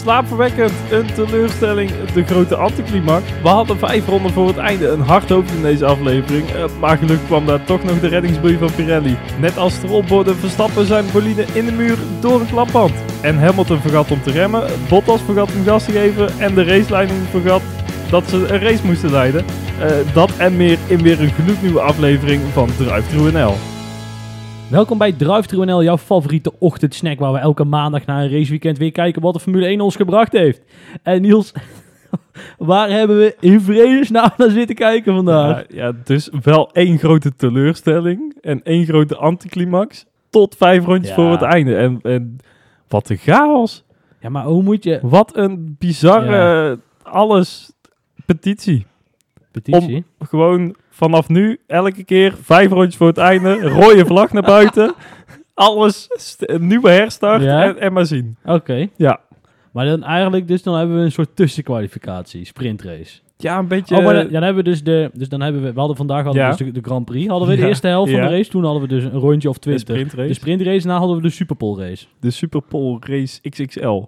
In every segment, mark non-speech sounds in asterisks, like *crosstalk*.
slaapverwekkend, een teleurstelling, de grote anticlimax. We hadden vijf ronden voor het einde, een hard hoofd in deze aflevering. Eh, maar gelukkig kwam daar toch nog de reddingsboei van Pirelli. Net als strolborden Verstappen zijn bolide in de muur door een klapband. En Hamilton vergat om te remmen, Bottas vergat om gas te geven en de raceleiding vergat dat ze een race moesten leiden. Eh, dat en meer in weer een gloednieuwe aflevering van Drive NL. Welkom bij Drive NL, jouw favoriete ochtendsnack waar we elke maandag na een raceweekend weer kijken wat de Formule 1 ons gebracht heeft. En Niels, *laughs* waar hebben we in vredesnaam naar zitten kijken vandaag? Ja, ja, dus wel één grote teleurstelling en één grote anticlimax tot vijf rondjes Ja. voor het einde. En, en wat een chaos. Ja, maar hoe moet je... Wat een bizarre alles petitie. Petitie? Gewoon vanaf nu elke keer vijf rondjes voor het einde, rode vlag naar buiten. *laughs* Alles, nieuwe herstart Ja. en, en maar zien. Oké. Ja. Maar dan eigenlijk, dus dan hebben we een soort tussenkwalificatie, sprintrace. Ja, een beetje... oh, maar dan, hebben we dus de, dus dan hebben we, we hadden vandaag hadden we dus de, de Grand Prix, hadden we de Ja. eerste helft van Ja. de race, toen hadden we dus een rondje of de 20. sprintrace. De sprintrace, daarna hadden we de Superpole race. de Superpole Race XXL.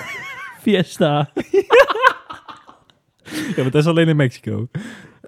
*laughs* Fiesta. *laughs* ja, maar dat is alleen in Mexico.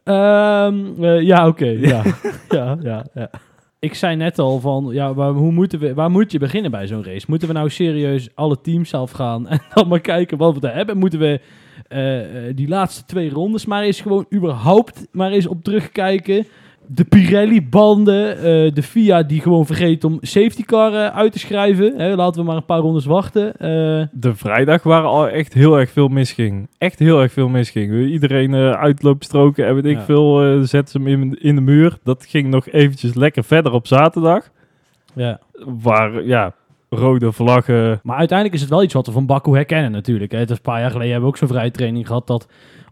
Ehm, eh, ja, oké. *laughs* ja. ja, ja, ja. Ik zei net al van, ja, waar, hoe moeten we, waar moet je beginnen bij zo'n race? Moeten we nou serieus alle teams zelf gaan *laughs* en dan maar kijken wat we daar hebben? Moeten we eh, eh, die laatste twee rondes maar eens gewoon überhaupt maar eens op terugkijken? De Pirelli-banden, eh, de FIA die gewoon vergeet om safety car eh, uit te schrijven. Hè, laten we maar een paar rondes wachten. Eh, De vrijdag waren al echt heel erg veel misging. Echt heel erg veel misging. Iedereen uitloopstroken en weet ik Ja. veel, zet ze hem in, in de muur. Dat ging nog eventjes lekker verder op zaterdag. ja. Waar, ja, rode vlaggen. Maar uiteindelijk is het wel iets wat we van Baku herkennen natuurlijk. Hè. Het is een paar jaar geleden hebben we ook zo'n vrije training gehad dat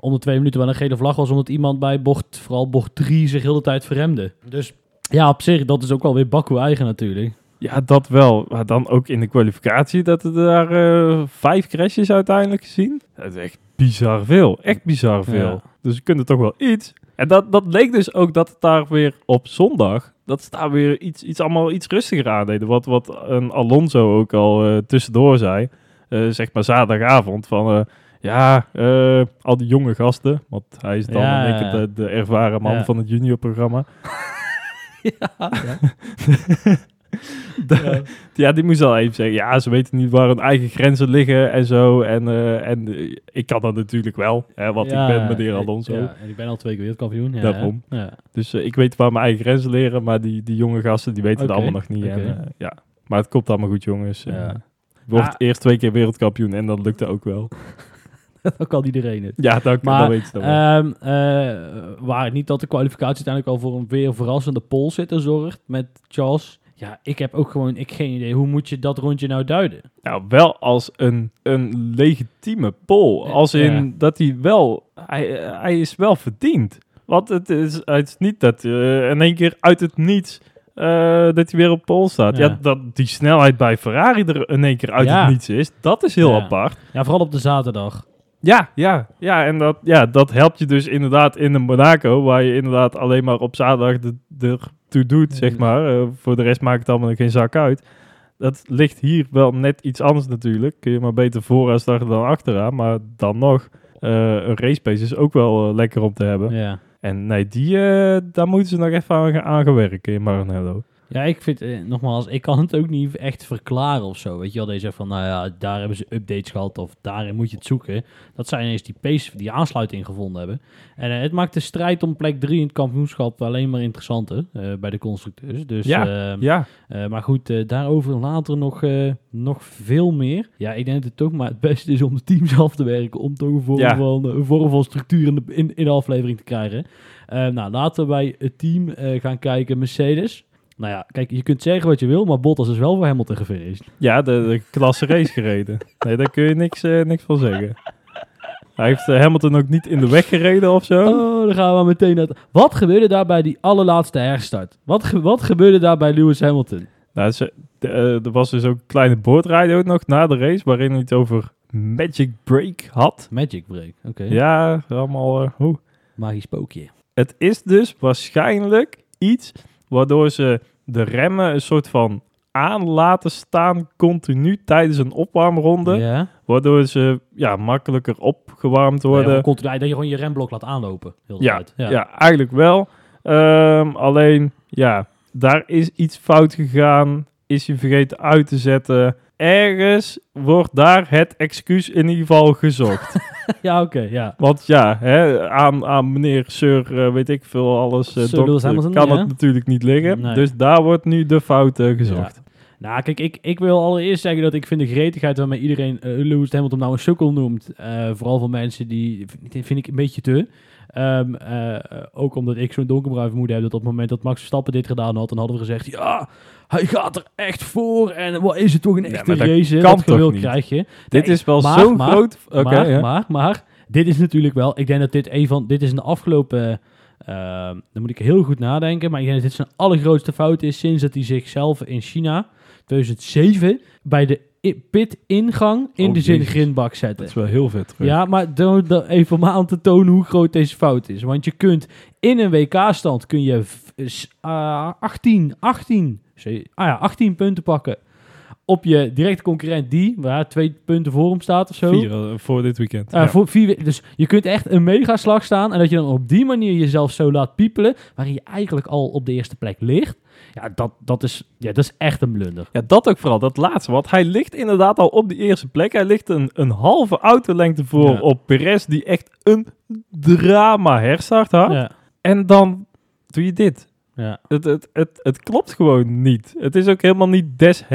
om de twee minuten wel een gele vlag was omdat iemand bij bocht, vooral bocht 3, zich heel de tijd verremde. Dus ja, op zich, dat is ook wel weer Baku eigen natuurlijk. Ja, dat wel. Maar dan ook in de kwalificatie dat er daar eh, vijf crashes uiteindelijk gezien. Dat is echt bizar veel. Echt bizar veel. Ja. Dus we kunnen toch wel iets. En dat, dat leek dus ook dat het daar weer op zondag, dat ze daar weer iets, iets allemaal iets rustiger aandeden. Wat, wat een Alonso ook al eh, tussendoor zei, eh, zeg maar zaterdagavond, van eh, ja, eh, al die jonge gasten, want hij is dan Ja, keer ja. de, de ervaren man Ja. van het juniorprogramma. ja. *laughs* *laughs* De- ja, die moest al even zeggen. Ja, ze weten niet waar hun eigen grenzen liggen en zo. En, eh, en eh, ik kan dat natuurlijk wel, hè, want ik ben meneer Alonso. Ja, en ik ben al twee keer wereldkampioen. Ja, Daarom. Dus ik weet waar mijn eigen grenzen leren, maar die, die jonge gasten die weten Oké, het allemaal nog niet. En, ja. Maar het komt allemaal goed, jongens. Ja. Wordt Ah. eerst twee keer wereldkampioen en dat lukte ook wel. *laughs* *laughs* dat kan iedereen het. Ja, dat, Maar, dat weet je dan wel. Ehm, eh, waar het niet dat de kwalificatie uiteindelijk al voor een weer verrassende pole sitter zorgt met Charles. Ja, ik heb ook gewoon ik geen idee. Hoe moet je dat rondje nou duiden? Nou, wel als een, een legitieme pol. Als in Ja. dat hij wel... Hij, hij is wel verdiend. Want het is, het is niet dat eh, in één keer uit het niets... eh, dat hij weer op pol staat. Ja. Ja. dat die snelheid bij Ferrari er in één keer uit Ja. het niets is, dat is heel Ja. apart. Ja, vooral op de zaterdag. Ja, ja, ja. En dat, ja, dat helpt je dus inderdaad in de Monaco, waar je inderdaad alleen maar op zaterdag de, ertoe doet, zeg maar. Eh, voor de rest maakt het allemaal geen zak uit. Dat ligt hier wel net iets anders natuurlijk. Kun je maar beter vooraan starten dan achteraan. Maar dan nog, eh, een race pace is ook wel eh, lekker om te hebben. Ja. En nee, die, daar moeten ze nog even aan, aan gaan werken in Maranello. Ja, ik vind, eh, nogmaals, ik kan het ook niet echt verklaren of zo. Weet je wel, deze zegt van, nou ja, daar hebben ze updates gehad of daarin moet je het zoeken. Dat zij ineens die pace, die aansluiting gevonden hebben. En eh, het maakt de strijd om plek 3 in het kampioenschap alleen maar interessanter eh, bij de constructeurs. Dus, Ja, ehm, Ja, eh, maar goed, eh, daarover later nog, eh, nog veel meer. Ja, ik denk dat het toch maar het beste is om de teams af te werken. Om toch een vorm, Ja. van, een vorm van structuur in de, in, in de aflevering te krijgen. Eh, nou, laten we bij het team eh, gaan kijken. Mercedes. Nou ja, kijk, je kunt zeggen wat je wil, maar Bottas is wel voor Hamilton gefinished. ja de, de klasse race gereden. Nee, daar kun je niks, eh, niks van zeggen. Hij heeft eh, Hamilton ook niet in de weg gereden of zo. Oh, dan gaan we meteen naar... Wat gebeurde daar bij die allerlaatste herstart? Wat, ge- wat gebeurde daar bij Lewis Hamilton? Nou, ze, de, eh, er was dus ook een kleine boordradio nog na de race, waarin hij het over Magic Break had. Magic break, oké. Ja, allemaal hoe. Magisch spookje. Het is dus waarschijnlijk iets waardoor ze de remmen een soort van aan laten staan continu tijdens een opwarmronde. Ja. Waardoor ze ja, makkelijker opgewarmd Ja, worden. continu, dat je gewoon je remblok laat aanlopen. Heel Ja, tijd. ja. eigenlijk wel. Ehm, alleen, ja, daar is iets fout gegaan. Is je vergeten uit te zetten. Ergens wordt daar het excuus in ieder geval gezocht. *laughs* ja oké, ja. Want ja, hè, aan, aan meneer Sir, eh, weet ik veel, alles, dokter, Hamilton, kan ja. het natuurlijk niet liggen. Nee. Dus daar wordt nu de fout gezocht. Nou, kijk, ik, ik wil allereerst zeggen dat ik vind de gretigheid waarmee iedereen eh, Lewis Hamilton nou een sukkel noemt, vooral voor mensen die, vind ik een beetje te. Ehm, eh, ook omdat ik zo'n donkerbruin vermoeden heb dat op het moment dat Max Verstappen dit gedaan had, dan hadden we gezegd, ja, hij gaat er echt voor en wat is het toch een Ja, echte dat race, kan dat niet? krijg je. Dit Nee, is wel zo'n maar- groot... Oké, maar, ja. maar, maar, dit is natuurlijk wel, ik denk dat dit een van, dit is een afgelopen, eh, dan moet ik heel goed nadenken, maar ik denk dat dit zijn allergrootste fout is sinds dat hij zichzelf in China 2007 bij de pit-ingang in Oh, de zin Jezus. grindbak zetten. Dat is wel heel vet terug. Ja, maar even om aan te tonen hoe groot deze fout is. Want je kunt in een WK-stand kun je ah, 18, 18, ze- ah ja, 18 punten pakken op je directe concurrent die, waar twee punten voor hem staat of zo. Vier eh, voor dit weekend. Uh, Ja. voor vier, dus je kunt echt een megaslag staan en dat je dan op die manier jezelf zo laat piepelen, waarin je eigenlijk al op de eerste plek ligt. Ja, dat, dat, is, ja, dat is echt een blunder. Ja, dat ook vooral, dat laatste. Want hij ligt inderdaad al op die eerste plek. Hij ligt een, een halve autolengte voor Ja. op Perez, die echt een drama herstart had. Ja, En dan doe je dit. ja. Het, het, het, het klopt gewoon niet. Het is ook helemaal niet des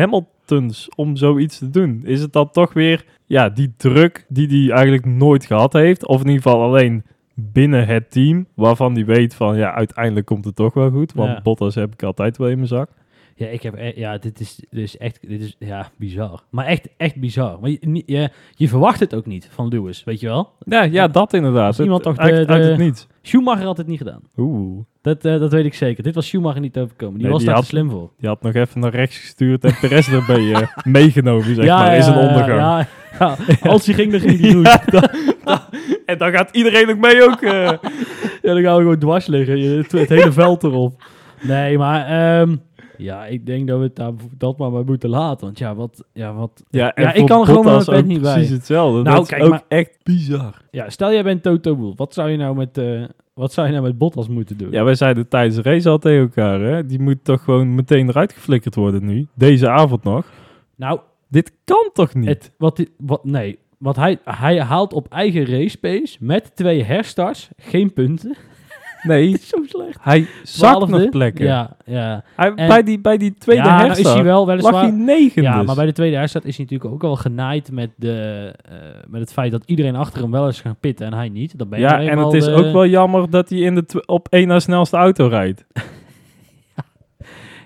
Om zoiets te doen. Is het dan toch weer ja, die druk die hij eigenlijk nooit gehad heeft? Of in ieder geval alleen binnen het team, waarvan hij weet van ja, uiteindelijk komt het toch wel goed. Want Ja. Bottas heb ik altijd wel in mijn zak. Ja, ik heb, e- ja, dit is, is echt, dit is, ja, bizar. Maar echt, echt bizar. Maar je, niet- je, je verwacht het ook niet van Lewis, weet je wel? Ja, ja dat inderdaad. Als iemand Het- toch de- uit, het niets. Schumacher had het niet gedaan. Oeh. Dat, eh, dat weet ik zeker. Dit was Schumacher niet overkomen. Die Nee, was die daar had- te slim voor. Die had nog even naar rechts gestuurd en Perez *laughs* erbij eh, meegenomen, zeg maar, in zijn ondergang. Ja, ja. *laughs* Als hij ging, dan ging hij goed. Ja, dan- dan- en dan gaat iedereen ook mee ook. eh. *laughs* Ja, dan gaan we gewoon dwars liggen. Het, het hele veld erop. Nee, maar ehm, ja, ik denk dat we het daar, dat maar bij moeten laten. Want ja, wat... Ja, wat Ja, Ja, ik kan er gewoon nog ook niet bij. precies hetzelfde. Nou, dat is kijk, ook maar- echt bizar. ja, stel jij bent Toto Wolff. Wat zou je nou met, wat zou je nou met Bottas moeten doen? Ja, wij zeiden tijdens de race al tegen elkaar, hè. Die moet toch gewoon meteen eruit geflikkerd worden nu. Deze avond nog. Nou, Dit kan toch niet? het, wat, die- wat, nee. Want hij, hij haalt op eigen race pace met twee herstarts geen punten. Nee, *laughs* is zo slecht. hij zakt nog plekken. Ja, ja. Hij, En- bij, die, bij die tweede ja, nou herstart is hij wel lag weliswaar... hij negende. Ja, maar bij de tweede herstart is hij natuurlijk ook al genaaid met, de, eh, met het feit dat iedereen achter hem wel is gaan pitten en hij niet. Dan ben je Ja, nou en eenmaal het is de- ook wel jammer dat hij in de tw- op één na snelste auto rijdt. *laughs*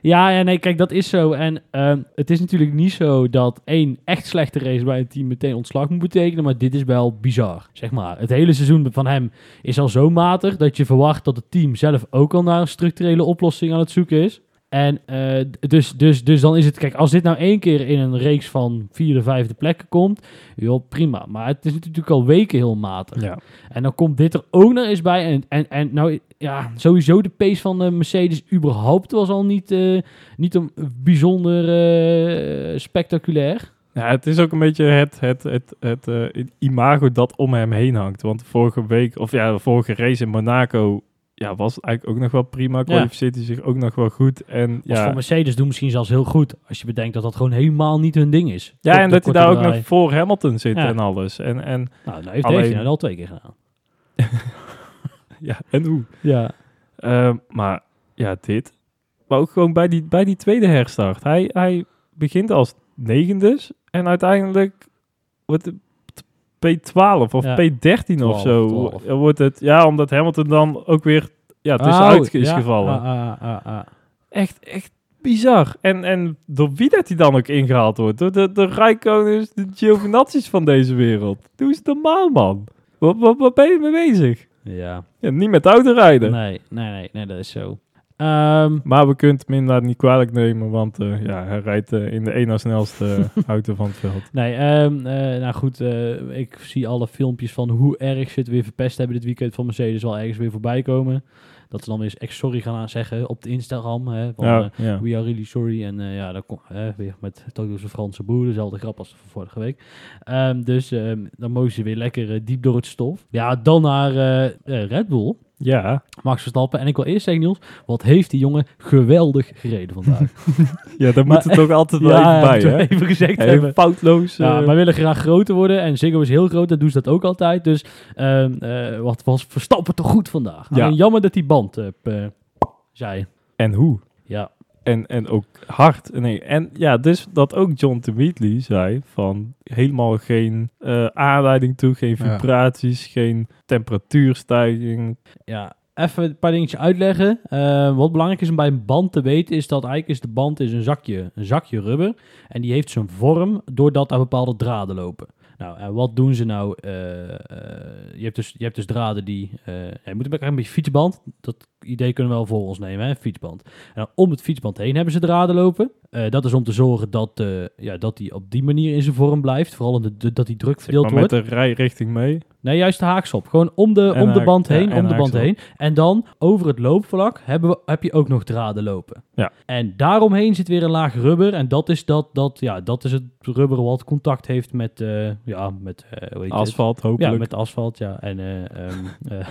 Ja, ja, nee, kijk, dat is zo. En ehm, het is natuurlijk niet zo dat één echt slechte race bij een team meteen ontslag moet betekenen, maar dit is wel bizar, zeg maar. Het hele seizoen van hem is al zo matig dat je verwacht dat het team zelf ook al naar een structurele oplossing aan het zoeken is. En eh, dus, dus, dus dan is het, kijk, als dit nou één keer in een reeks van vierde, vijfde plekken komt, joh, prima. Maar het is natuurlijk al weken heel matig. Ja. En dan komt dit er ook nog eens bij. En, en, en nou, ja, sowieso de pace van de Mercedes überhaupt was al niet, eh, niet een bijzonder eh, spectaculair. Ja, het is ook een beetje het, het, het, het imago dat om hem heen hangt. Want vorige week, of ja, de vorige race in Monaco, ja, was eigenlijk ook nog wel prima. Kwalificeerde hij zich ook nog wel goed. En Was ja, voor Mercedes doen misschien zelfs heel goed. Als je bedenkt dat dat gewoon helemaal niet hun ding is. ja en dat hij daar ook nog voor Hamilton zit Ja. en alles. En, en, Nou, nou heeft Alleen- hij al twee keer gedaan. *laughs* ja, en hoe? Ja. Eh, maar ja, dit. Maar ook gewoon bij die, bij die tweede herstart. Hij, hij begint als negendes en uiteindelijk wordt P12 of Ja. P13 of 12, zo. 12. Wordt het, ja, omdat Hamilton dan ook weer ja, tussenuit is Oh, ja. gevallen. Ah, ah, ah. Echt, echt bizar. En, en door wie dat hij dan ook ingehaald wordt? Door de, de Rijkoners, de Giovinazzi's van deze wereld. Doe eens normaal, man. Wat, wat, wat ben je mee bezig? Ja. Ja, niet met autorijden. Nee, nee, nee, nee, dat is zo. Ehm, Maar we kunnen het inderdaad niet kwalijk nemen, want eh, ja, hij rijdt eh, in de één na snelste *laughs* auto van het veld. Nee, ehm, eh, nou goed, eh, ik zie alle filmpjes van hoe erg ze het weer verpest hebben dit weekend van Mercedes wel ergens weer voorbij komen. Dat ze dan weer eens echt sorry gaan zeggen op de Instagram. Hè, van, Ja, eh, ja. We are really sorry. En eh, ja, dan weer met Tokyo's Franse boer. Dezelfde grap als van vorige week. Ehm, dus dan mogen ze weer lekker eh, diep door het stof. Ja, dan naar eh, eh, Red Bull. Ja. Max Verstappen. En ik wil eerst zeggen, Niels, wat heeft die jongen geweldig gereden vandaag. *laughs* ja, daar moet het toch altijd wel ja, even bij, hè? even gezegd hebben. foutloos. Ja, eh, wij willen graag groter worden en Ziggo is heel groot, dat doen ze dat ook altijd. Dus ehm, eh, wat was Verstappen toch goed vandaag? Ja. Alleen jammer dat die band eh, zei. En hoe? Ja, En, en ook hard. Nee, en ja, dus dat ook John Wheatley zei van helemaal geen eh, aanleiding toe, geen Ja. vibraties, geen temperatuurstijging. ja. Even een paar dingetjes uitleggen. Eh, wat belangrijk is om bij een band te weten, is dat eigenlijk is de band is een zakje, een zakje rubber. En die heeft zijn vorm doordat daar bepaalde draden lopen. Nou, en wat doen ze nou? Eh, eh, je, hebt dus, je hebt dus draden die... eh je moet een een beetje fietsband. Dat idee kunnen we wel voor ons nemen, hè? fietsband. En dan om het fietsband heen hebben ze draden lopen. Dat is om te zorgen dat, ja, dat die op die manier in zijn vorm blijft. Vooral de, de- dat die druk verdeeld maar met wordt. de rijrichting mee. Nee, juist de haakstop. Gewoon om de, En om de haak- band heen, en om de band heen. En dan over het loopvlak hebben we, heb je ook nog draden lopen. Ja. En daaromheen zit weer een laag rubber. En dat is, dat, dat, ja, dat is het rubber wat contact heeft met, eh, ja, met eh, hoe heet het? Asfalt, hopelijk. Ja, met asfalt, ja. En eh, ehm, *laughs* eh,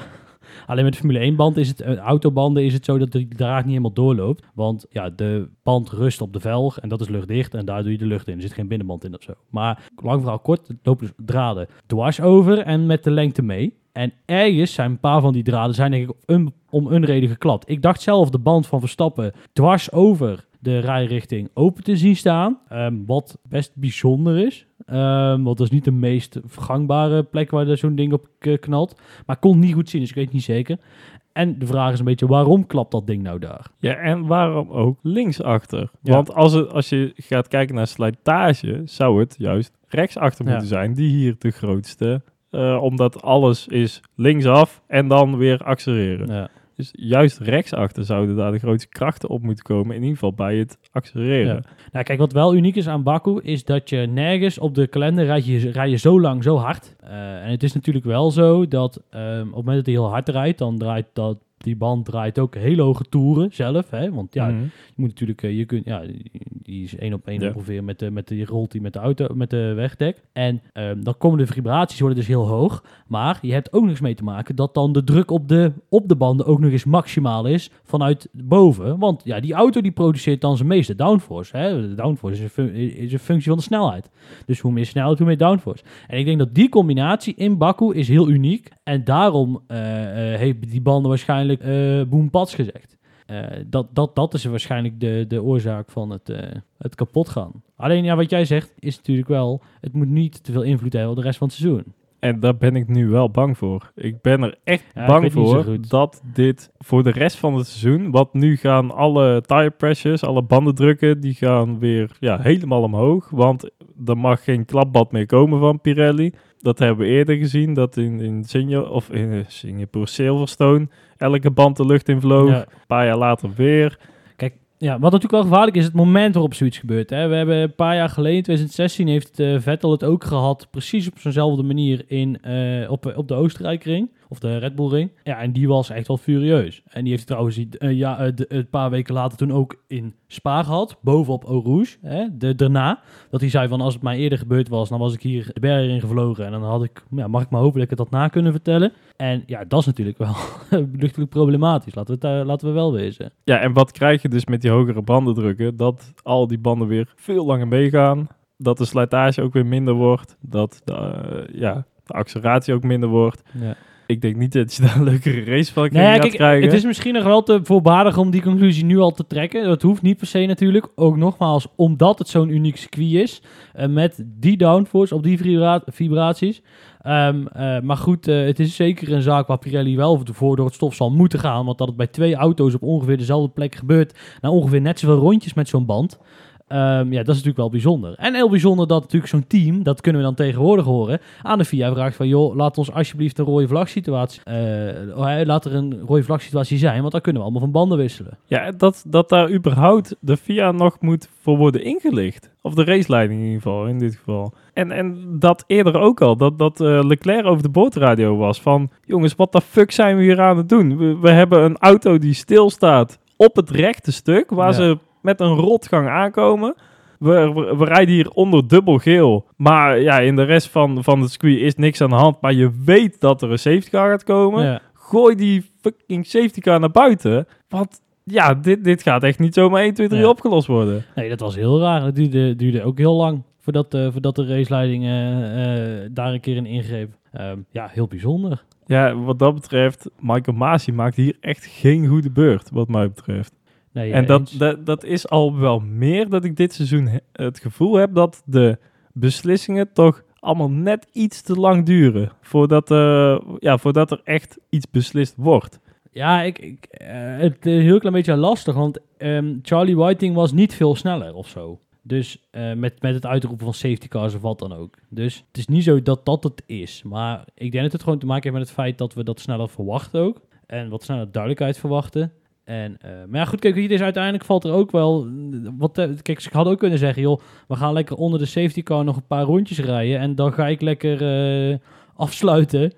alleen met de Formule 1 band is het, eh, autobanden is het zo dat de draad niet helemaal doorloopt. Want ja, de band rust op de velg en dat is luchtdicht en daar doe je de lucht in. Er zit geen binnenband in of zo. Maar lang verhaal kort, lopen dus draden dwars over en met de lengte mee. En ergens zijn een paar van die draden zijn denk ik om een reden geklapt. Ik dacht zelf de band van Verstappen dwars over de rijrichting open te zien staan. ehm, wat best bijzonder is. Ehm, want dat is niet de meest gangbare plek waar zo'n ding op knalt. Maar kon niet goed zien, dus ik weet het niet zeker. En de vraag is een beetje, waarom klapt dat ding nou daar? Ja, en waarom ook linksachter? Ja. Want als, het, als je gaat kijken naar slijtage, zou het juist rechtsachter Ja. moeten zijn, die hier de grootste. eh, omdat alles is linksaf en dan weer accelereren. Ja. Dus juist rechtsachter zouden daar de grootste krachten op moeten komen. In ieder geval bij het accelereren. Nou, kijk, wat wel uniek is aan Baku, is dat je nergens op de kalender rijd je, rij je zo lang zo hard. Eh, en het is natuurlijk wel zo dat ehm, op het moment dat hij heel hard rijdt, dan draait dat, die band draait ook hele hoge toeren zelf. Hè? Want ja, Mhm. Je moet natuurlijk, eh, je kunt, ja, die is één op één Ja. ongeveer met de, met de, die rolt die met de auto, met de wegdek. En ehm, dan komen de vibraties worden dus heel hoog. Maar je hebt ook eens mee te maken dat dan de druk op de, op de banden ook nog eens maximaal is vanuit boven. Want ja, die auto die produceert dan zijn meeste downforce. Hè? De downforce is een, is een functie van de snelheid. Dus hoe meer snelheid, hoe meer downforce. En ik denk dat die combinatie in Baku is heel uniek. En daarom eh, eh, heeft die banden waarschijnlijk eh boom pats gezegd. Eh, dat, dat, dat is waarschijnlijk de, de oorzaak van het, eh, het kapot gaan. Alleen ja, wat jij zegt is natuurlijk wel, het moet niet te veel invloed hebben op de rest van het seizoen. En daar ben ik nu wel bang voor. Ik ben er echt Ja, bang voor dat dit voor de rest van het seizoen, wat nu gaan alle tire pressures, alle bandendrukken, die gaan weer ja, helemaal omhoog. Want er mag geen klapbad meer komen van Pirelli. Dat hebben we eerder gezien, dat in, in Singapore, of in eh, Singapore Silverstone elke band de lucht in vloog. Ja. Een paar jaar later weer. Ja, wat natuurlijk wel gevaarlijk is, het moment waarop zoiets gebeurt. Hè. We hebben een paar jaar geleden, in 2016, heeft eh, Vettel het ook gehad, precies op zo'nzelfde manier in, eh, op, op de Oostenrijkring, of de Red Bull Ring. Ja, en die was echt wel furieus. En die heeft hij trouwens eh, ja, eh, de- een paar weken later toen ook in Spa gehad, bovenop Eau Rouge, hè, de, daarna. Dat hij zei van, als het mij eerder gebeurd was, dan was ik hier de bergen in gevlogen. En dan had ik, ja, mag ik maar hopen dat ik het had na kunnen vertellen. En ja, dat is natuurlijk wel *laughs* luchtelijk problematisch, laten we, het, eh, laten we wel wezen. Ja, en wat krijg je dus met die hogere bandendrukken? Dat al die banden weer veel langer meegaan. Dat de slijtage ook weer minder wordt. Dat de, ja, de acceleratie ook minder wordt. Ja. Ik denk niet dat je daar een leukere race van Nee, gaat kijk, krijgen. het is misschien nog wel te voorbarig om die conclusie nu al te trekken. Dat hoeft niet per se natuurlijk. Ook nogmaals, omdat het zo'n uniek circuit is. eh, met die downforce op die vibra- vibraties. Ehm, eh, maar goed, eh, het is zeker een zaak waar Pirelli wel voor door het stof zal moeten gaan. Want dat het bij twee auto's op ongeveer dezelfde plek gebeurt. Na ongeveer net zoveel rondjes met zo'n band. Ehm, ja, dat is natuurlijk wel bijzonder. En heel bijzonder dat natuurlijk zo'n team, dat kunnen we dan tegenwoordig horen, aan de VIA vraagt van, joh, laat ons alsjeblieft een rode vlag situatie, eh, laat er een rode vlag situatie zijn, want dan kunnen we allemaal van banden wisselen. Ja, dat, dat daar überhaupt de FIA nog moet voor worden ingelicht. Of de raceleiding in ieder geval, in dit geval. En, en dat eerder ook al, dat, dat uh, Leclerc over de boordradio was van... Jongens, wat de fuck zijn we hier aan het doen? We, we hebben een auto die stilstaat op het rechte stuk, waar Ja. ze met een rotgang aankomen. We, we, we rijden hier onder dubbel geel. Maar ja, in de rest van, van het circuit is niks aan de hand. Maar je weet dat er een safety car gaat komen. Ja. Gooi die fucking safety car naar buiten. Want ja, dit, dit gaat echt niet zomaar 1, 2, 3 Ja. opgelost worden. Nee, dat was heel raar. Het duurde, duurde ook heel lang voordat, eh, voordat de raceleiding eh, eh, daar een keer in ingreep. Ehm, ja, heel bijzonder. Ja, wat dat betreft, Michael Masi maakt hier echt geen goede beurt, wat mij betreft. Nee, en dat, dat, dat is al wel meer dat ik dit seizoen he- het gevoel heb dat de beslissingen toch allemaal net iets te lang duren. Voordat, eh, ja, voordat er echt iets beslist wordt. Ja, ik, ik, eh, het is een heel klein beetje lastig, want ehm, Charlie Whiting was niet veel sneller of zo. Dus eh, met, met het uitroepen van safety cars of wat dan ook. Dus het is niet zo dat dat het is. Maar ik denk dat het gewoon te maken heeft met het feit dat we dat sneller verwachten ook. En wat sneller duidelijkheid verwachten. En, eh, maar ja, goed, kijk, uiteindelijk valt er ook wel... Wat, eh, kijk, ze hadden ook kunnen zeggen, joh, we gaan lekker onder de safety car nog een paar rondjes rijden. En dan ga ik lekker eh, afsluiten.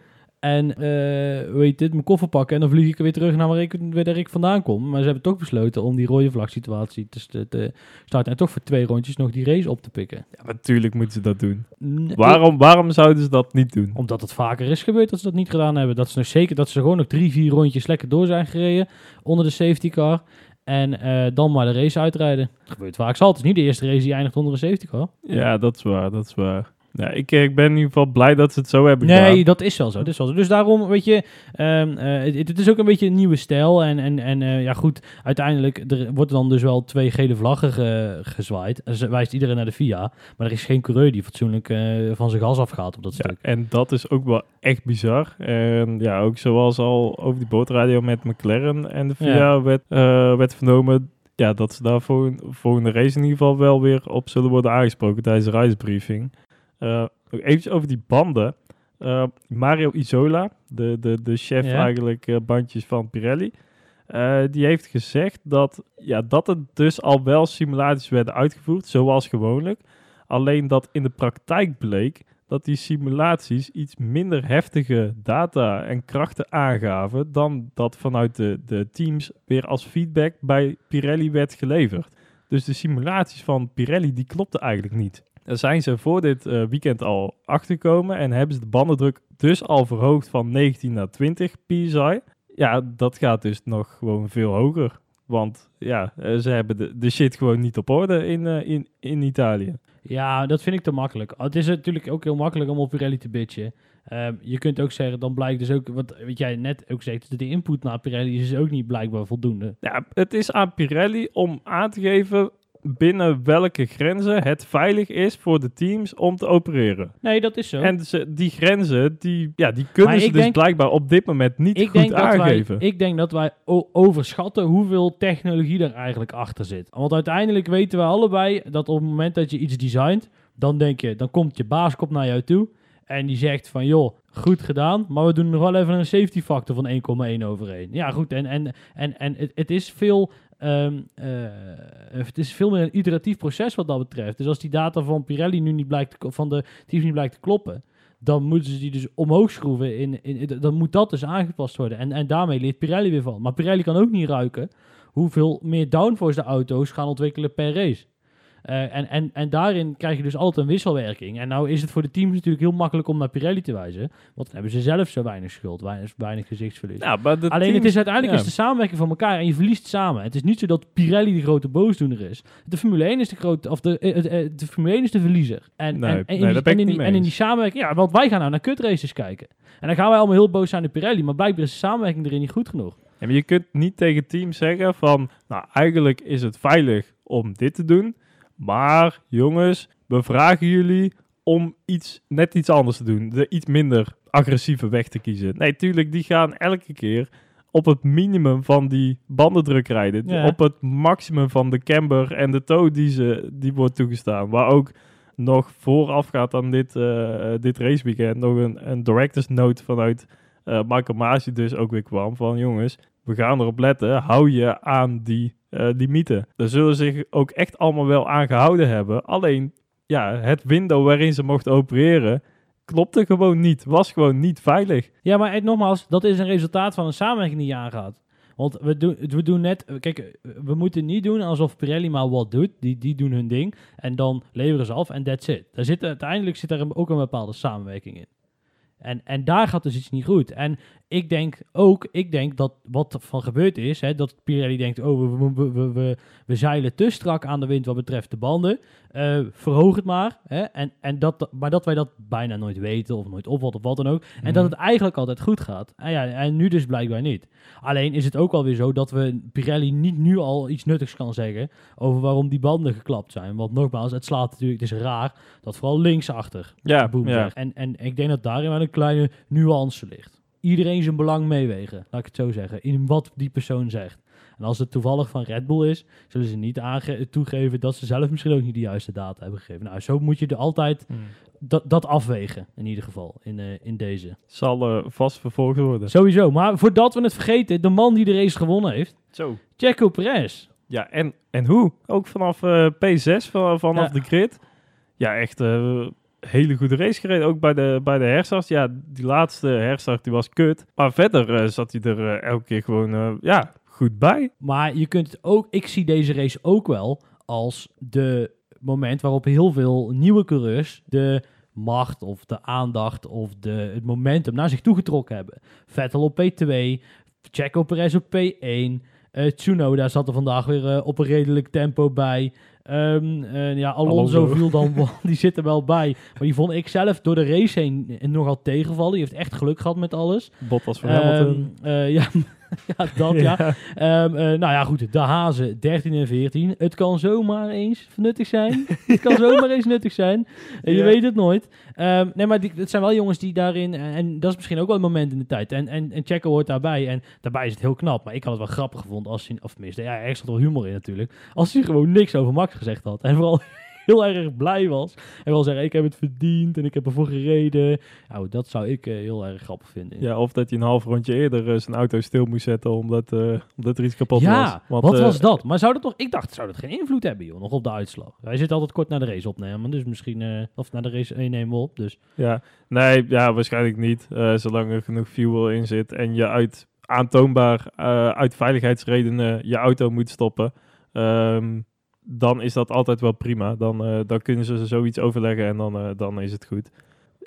En eh heet dit, mijn koffer pakken. En dan vlieg ik weer terug naar waar ik, waar ik vandaan kom. Maar ze hebben toch besloten om die rode vlag situatie te, te starten. En toch voor twee rondjes nog die race op te pikken. Ja, natuurlijk moeten ze dat doen. Nee, Waarom, waarom zouden ze dat niet doen? Omdat het vaker is gebeurd dat ze dat niet gedaan hebben. Dat ze nog zeker dat ze gewoon nog drie, vier rondjes lekker door zijn gereden. Onder de safety car. En eh, dan maar de race uitrijden. Dat gebeurt vaak zal. Het is niet de eerste race die eindigt onder een safety car. Ja, dat is waar, dat is waar. Ja, ik, ik ben in ieder geval blij dat ze het zo hebben gedaan. Nee, dat is wel zo. Dat is wel zo. Dus daarom, weet je, ehm, eh, het, het is ook een beetje een nieuwe stijl. En, en, en eh, ja, goed, uiteindelijk er wordt dan dus wel twee gele vlaggen ge- gezwaaid. En ze wijst iedereen naar de FIA. Maar er is geen coureur die fatsoenlijk eh, van zijn gas afgaat op dat Ja, stuk. en dat is ook wel echt bizar. En ja, ook zoals al over die bootradio met McLaren en de VIA Ja. werd, eh, werd vernomen... Ja, dat ze daar voor volgende race in ieder geval wel weer op zullen worden aangesproken tijdens de reisbriefing. Eh nog eventjes over die banden. Eh, Mario Isola, de, de, de chef Ja. eigenlijk eh, bandjes van Pirelli... die heeft gezegd dat, ja, dat er dus al wel simulaties werden uitgevoerd, zoals gewoonlijk. Alleen dat in de praktijk bleek dat die simulaties iets minder heftige data en krachten aangaven dan dat vanuit de, de teams weer als feedback bij Pirelli werd geleverd. Dus de simulaties van Pirelli die klopten eigenlijk niet. Daar zijn ze voor dit eh, weekend al achtergekomen en hebben ze de bandendruk dus al verhoogd van 19 naar 20 psi. Ja, dat gaat dus nog gewoon veel hoger. Want ja, eh, ze hebben de, de shit gewoon niet op orde in, eh, in, in Italië. Ja, dat vind ik te makkelijk. Het is natuurlijk ook heel makkelijk om op Pirelli te bitchen. Ehm, je kunt ook zeggen, dan blijkt dus ook, wat, wat jij net ook zegt, de input naar Pirelli is dus ook niet blijkbaar voldoende. Ja, het is aan Pirelli om aan te geven binnen welke grenzen het veilig is voor de teams om te opereren. Nee, dat is zo. En ze, die grenzen, die, ja, die kunnen Maar ze dus denk- blijkbaar op dit moment niet ik goed denk, dat wij, aangeven. ik denk dat wij overschatten hoeveel technologie er eigenlijk achter zit. Want uiteindelijk weten we allebei dat op het moment dat je iets designt, dan denk je, dan komt je baas komt naar jou toe en die zegt van, joh, goed gedaan, maar we doen nog wel even een safety factor van 1,1 over 1. Ja, goed, en, en, en, en het, het is veel... ehm, eh, het is veel meer een iteratief proces wat dat betreft. Dus als die data van Pirelli nu niet blijkt, te- van de teams niet blijkt te kloppen, dan moeten ze die dus omhoog schroeven. In, in, in- dan moet dat dus aangepast worden. En, en daarmee leert Pirelli weer van. Maar Pirelli kan ook niet ruiken hoeveel meer downforce de auto's gaan ontwikkelen per race. Eh, en, en, en daarin krijg je dus altijd een wisselwerking. En nou is het voor de teams natuurlijk heel makkelijk om naar Pirelli te wijzen. Want dan hebben ze zelf zo weinig schuld, weinig, weinig gezichtsverlies. De Alleen het is uiteindelijk ja. is de samenwerking van elkaar en je verliest samen. Het is niet zo dat Pirelli de grote boosdoener is. De Formule 1 is de grote, of de, eh, eh, de Formule 1 is de verliezer. En, Nee, en, en, nee, in die, en, in die, mee en in eens. die samenwerking, ja, want wij gaan nou naar kutraces kijken. En dan gaan wij allemaal heel boos zijn op Pirelli, maar blijkbaar is de samenwerking erin niet goed genoeg. Ja, maar je kunt niet tegen teams zeggen van, nou eigenlijk is het veilig om dit te doen, maar jongens, we vragen jullie om iets, net iets anders te doen, de iets minder agressieve weg te kiezen. Nee, tuurlijk, die gaan elke keer op het minimum van die bandendruk rijden. Ja. Op het maximum van de camber en de toe die, ze, die wordt toegestaan. Waar ook nog voorafgaat aan dit, eh, eh, dit raceweekend nog een, een director's note vanuit eh Michael Masi dus ook weer kwam van jongens, we gaan erop letten, hou je aan die eh limieten. Daar zullen zich ook echt allemaal wel aan gehouden hebben. Alleen, ja, het window waarin ze mochten opereren klopte gewoon niet. Was gewoon niet veilig. Ja, maar nogmaals, dat is een resultaat van een samenwerking die je aangaat. Want we doen, we doen net, kijk, we moeten niet doen alsof Pirelli maar wat doet. Die, die doen hun ding en dan leveren ze af en that's it. Daar zit, uiteindelijk zit een- ook een bepaalde samenwerking in. En, en daar gaat dus iets niet goed. En ik denk ook, ik denk dat wat er van gebeurd is, hè, dat Pirelli denkt, oh, we, we, we, zeilen te strak aan de wind wat betreft de banden. Eh, verhoog het maar. Hè, en, en dat, maar dat wij dat bijna nooit weten of nooit opvalt of wat dan ook. En dat het eigenlijk altijd goed gaat. En, ja, en nu dus blijkbaar niet. Alleen is het ook alweer zo dat we Pirelli niet nu al iets nuttigs kan zeggen over waarom die banden geklapt zijn. Want nogmaals, het slaat natuurlijk, het is raar dat vooral linksachter Ja, boem ja. En, en ik denk dat daarin wel een kleine nuance ligt. Iedereen zijn belang meewegen, laat ik het zo zeggen, in wat die persoon zegt. En als het toevallig van Red Bull is, zullen ze niet toegeven dat ze zelf misschien ook niet de juiste data hebben gegeven. Nou, zo moet je er altijd Hmm. dat, dat afwegen, in ieder geval, in, eh, in deze. Zal eh, vast vervolgd worden. Sowieso, maar voordat we het vergeten, de man die de race gewonnen heeft, Zo. Checo Perez. Ja, en, en hoe? Ook vanaf eh, P6, van, vanaf Ja. de grid. Ja, echt hele goede race gereden. Ook bij de, bij de herstart. Ja, die laatste herstart die was kut. Maar verder eh, zat hij er eh, elke keer gewoon eh, ja, goed bij. Maar je kunt het ook, ik zie deze race ook wel als de moment waarop heel veel nieuwe coureurs de macht of de aandacht of de, het momentum naar zich toegetrokken hebben. Vettel op P2, Checo Perez op P1, eh Tsunoda zat er vandaag weer op een redelijk tempo bij. Ehm, eh, ja, Alonso, Alonso. viel dan, *laughs* die zit er wel bij. Maar die vond ik zelf door de race heen nogal tegenvallen. Die heeft echt geluk gehad met alles. Bottas voor Hamilton. Ehm, eh, ja, *laughs* ja, dat *laughs* ja. Ehm, eh, nou ja, goed. De Hazen 13 en 14. Het kan zomaar eens nuttig zijn. het kan *laughs* zomaar eens nuttig zijn. Eh, je Ja. weet het nooit. Ehm, nee, maar die, het zijn wel jongens die daarin... En, en dat is misschien ook wel een moment in de tijd. En, en, en Checo hoort daarbij. En daarbij is het heel knap. Maar ik had het wel grappig gevonden als hij... Of tenminste, ja, er zat wel humor in natuurlijk. Als hij gewoon niks over Max gezegd had. En vooral heel erg blij was. En wel zeggen, ik heb het verdiend en ik heb ervoor gereden. Nou, dat zou ik eh, heel erg grappig vinden. Ja, of dat hij een half rondje eerder eh, zijn auto stil moest zetten omdat, eh, omdat er iets kapot ja, was. Want, wat was dat? Maar zou dat toch... Ik dacht, zou dat geen invloed hebben, joh, nog op de uitslag? Wij zitten altijd kort naar de race opnemen, dus misschien... of naar de race nemen we op, dus... Ja, nee, ja, waarschijnlijk niet. Zolang er genoeg fuel in zit en je uit aantoonbaar uit veiligheidsredenen je auto moet stoppen, ehm, dan is dat altijd wel prima. Dan, eh, dan kunnen ze zoiets overleggen en dan, eh, dan is het goed.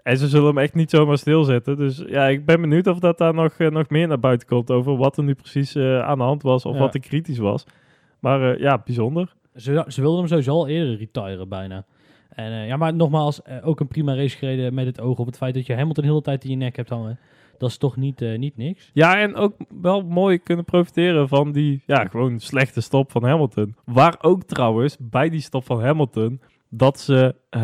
En ze zullen hem echt niet zomaar stilzetten. Dus ja, ik ben benieuwd of dat daar nog, eh, nog meer naar buiten komt over wat er nu precies aan de hand was of Ja. wat er kritisch was. Maar ja, bijzonder. Ze, ze wilden hem sowieso al eerder retiren, bijna. En, ja, maar nogmaals, ook een prima race gereden met het oog op het feit dat je Hamilton de hele tijd in je nek hebt hangen. Dat is toch niet, eh, niet niks? Ja, en ook wel mooi kunnen profiteren van die ja, gewoon slechte stop van Hamilton. Waar ook trouwens bij die stop van Hamilton dat ze eh,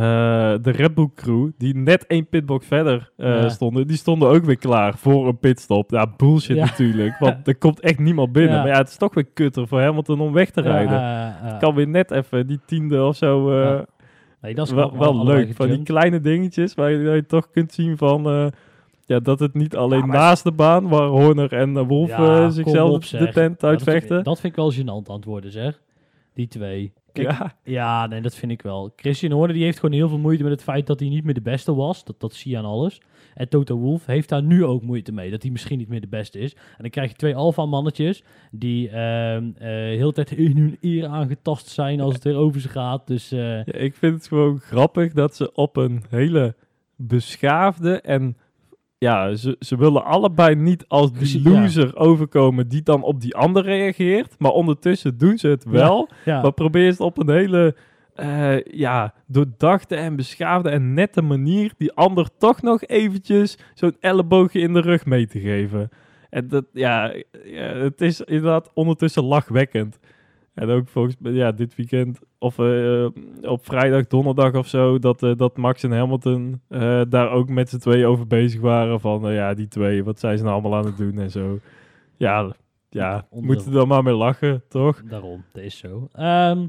de Red Bull crew, die net één pitbox verder eh, Ja. stonden, die stonden ook weer klaar voor een pitstop. Ja, bullshit Ja. natuurlijk, want er komt echt niemand binnen. Ja. Maar ja, het is toch weer kutter voor Hamilton om weg te rijden. Eh, kan weer net even die tiende of zo. nee, dat is wel, wel, wel allebei leuk. Van die kleine dingetjes waar je, waar je toch kunt zien van... ja, dat het niet alleen Ja, maar- naast de baan, waar Horner en Wolf Ja, eh, zichzelf op, de tent uitvechten. Dat, dat vind ik wel gênant antwoorden, zeg. Die twee. Kijk, ja, Ja, nee, dat vind ik wel. Christian Horner die heeft gewoon heel veel moeite met het feit dat hij niet meer de beste was. Dat, dat zie je aan alles. En Toto Wolff heeft daar nu ook moeite mee. Dat hij misschien niet meer de beste is. En dan krijg je twee alfa-mannetjes die ehm eh heel de tijd in hun eer aangetast zijn als het weer over ze gaat. Dus eh, Ja, ik vind het gewoon grappig dat ze op een hele beschaafde en... Ja, ze, ze willen allebei niet als die ja. loser overkomen die dan op die ander reageert. Maar ondertussen doen ze het wel. ja, Maar probeer het op een hele eh, ja, doordachte en beschaafde en nette manier die ander toch nog eventjes zo'n elleboogje in de rug mee te geven. En dat, ja, het is inderdaad ondertussen lachwekkend. En ook volgens mij, ja, dit weekend of eh, op vrijdag, donderdag of zo, dat, eh, dat Max en Hamilton eh, daar ook met z'n tweeën over bezig waren. Van, eh, ja, die twee, wat zijn ze nou allemaal aan het doen en zo. Ja, ja moeten er dan maar mee lachen, toch? Daarom, dat is zo. Ehm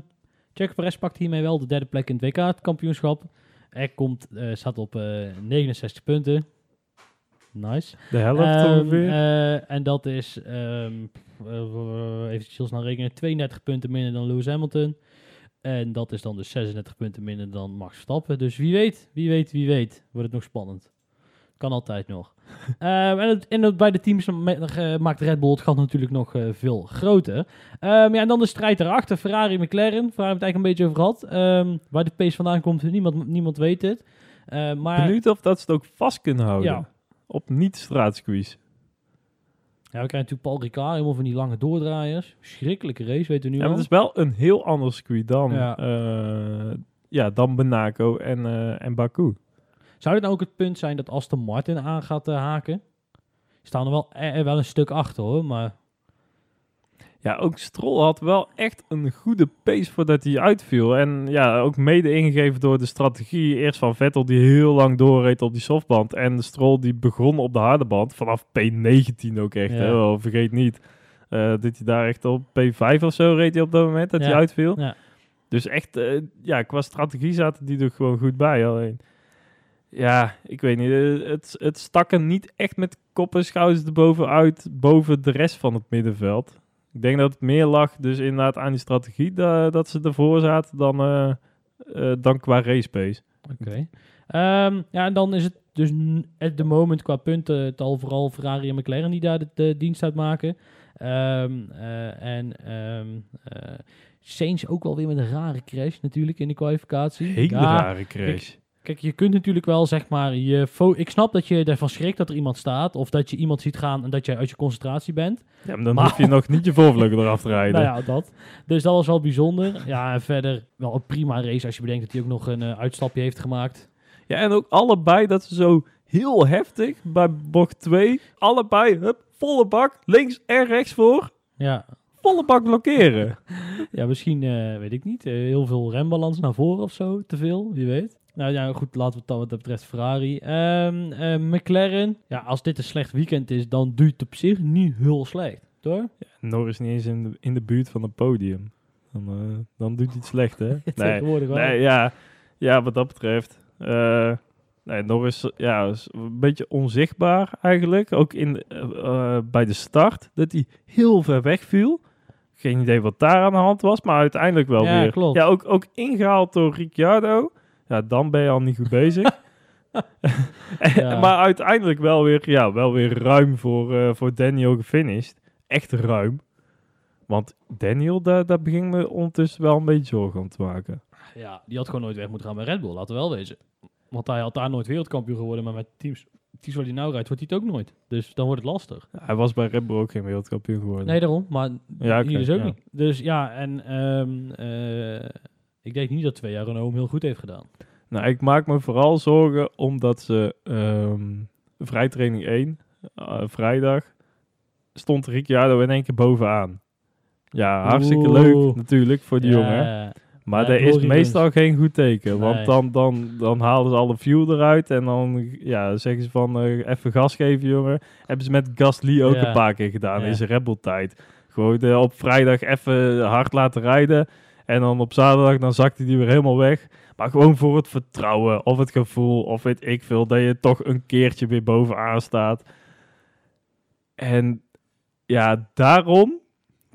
Checo Perez pakt hiermee wel de derde plek in het WK-kampioenschap. Er komt, eh, staat op eh, 69 punten. Nice. De helft Ehm, ongeveer. eh, en dat is, uh, even snel rekenen, 32 punten minder dan Lewis Hamilton. En dat is dan dus 36 punten minder dan Max Verstappen. Dus wie weet, wie weet, wie weet, wordt het nog spannend. Kan altijd nog. *laughs* Ehm, en het, en het- bij de teams ma- maakt Red Bull het gat natuurlijk nog veel groter. Ja, en dan de strijd erachter. Ferrari, McLaren. Waar we het eigenlijk een beetje over gehad. Ehm, waar de pace vandaan komt, niemand, niemand weet het. Ehm, maar Benieuwd of dat ze het ook vast kunnen houden. Ja. Op niet-straatsqueeze. ja, we krijgen natuurlijk Paul Ricard, helemaal van die lange doordraaiers. Schrikkelijke race, weten we nu Ja, maar al. het is wel een heel ander circuit dan, Ja. ja. ja, dan Monaco en, eh, en Baku. Zou dit nou ook het punt zijn dat Aston Martin aan gaat eh, haken? Staan er wel, er, er wel een stuk achter hoor, maar Ja, ook Stroll had wel echt een goede pace voordat hij uitviel. En ja, ook mede ingegeven door de strategie. Eerst van Vettel die heel lang doorreed op die softband. En Stroll die begon op de harde band. Vanaf P19 ook echt. Ja. Hè? Oh, vergeet niet. eh dat hij daar echt op P5 of zo reed hij op dat moment dat Ja. hij uitviel. Ja. Dus echt, eh, ja, qua strategie zaten die er gewoon goed bij. Alleen, ja, ik weet niet. eh, het, het stak er niet echt met kop en schouders erboven uit. Boven de rest van het middenveld. Ik denk dat het meer lag dus inderdaad aan die strategie da- dat ze ervoor zaten dan, eh, eh, dan qua race pace. oké. Ehm, ja, en dan is het dus at the moment qua punten het al vooral Ferrari en McLaren die daar de, de dienst uitmaken. Ehm, eh, en Sainz ook wel weer met een rare crash natuurlijk in de kwalificatie. Hele Ja, rare crash. Kijk, je kunt natuurlijk wel zeg maar, je ik snap dat je ervan schrikt dat er iemand staat of dat je iemand ziet gaan en dat je uit je concentratie bent. Ja, maar dan Maar- hoef je nog niet je voorvleugel eraf te rijden. Nou ja, dat. Dus dat was wel bijzonder. Ja, en verder wel een prima race als je bedenkt dat hij ook nog een eh, uitstapje heeft gemaakt. Ja, en ook allebei dat ze zo heel heftig bij bocht 2, allebei, hup, volle bak, links en rechts voor, Ja, volle bak blokkeren. *laughs* ja misschien, eh, weet ik niet, eh, heel veel rembalans naar voren of zo, te veel, wie weet. Nou ja, goed, laten we het dan wat dat betreft Ferrari. Ehm, eh, McLaren, ja, als dit een slecht weekend is, dan duurt het op zich niet heel slecht, toch? Norris niet eens in de, in de buurt van het podium. Dan, eh, dan doet hij het slecht, hè? *laughs* nee, Tegenwoordig wel. nee ja, ja, wat dat betreft. eh nee, Norris ja, is een beetje onzichtbaar eigenlijk. Ook in, bij de start, dat hij heel ver weg viel. Geen idee wat daar aan de hand was, maar uiteindelijk wel Ja, weer. klopt. Ja, ook, ook ingehaald door Ricciardo. Ja, dan ben je al niet goed bezig. *laughs* *laughs* Ja. maar uiteindelijk wel weer, ja, wel weer ruim voor, eh, voor Daniel gefinished. Echt ruim. Want Daniel, daar, daar begin me ondertussen wel een beetje zorgen om te maken. Ja, die had gewoon nooit weg moeten gaan bij Red Bull, laten we wel wezen. Want hij had daar nooit wereldkampioen geworden, maar met teams, teams waar hij nou rijdt, wordt hij het ook nooit. Dus dan wordt het lastig. Hij was bij Red Bull ook geen wereldkampioen geworden. Nee, daarom. Maar Ja, hier dus ook ja. niet. Dus ja, en ehm, eh, ik denk niet dat twee jaar Renault hem heel goed heeft gedaan. Nou, ik maak me vooral zorgen omdat ze ehm vrijtraining 1, eh, vrijdag, stond Ricciardo in één keer bovenaan. Ja, hartstikke Oeh. leuk natuurlijk voor die Ja, jongen. Maar Ja, dat is meestal geen goed teken. Nee. Want dan, dan, dan halen ze alle fuel eruit. En dan ja, zeggen ze van eh, even gas geven, jongen. Hebben ze met Gasly ook Ja. een paar keer gedaan in zijn Red Bull tijd. Gewoon eh, op vrijdag even hard laten rijden. En dan op zaterdag dan zakte die weer helemaal weg. Maar gewoon voor het vertrouwen of het gevoel of weet ik veel. Dat je toch een keertje weer bovenaan staat. En ja, daarom,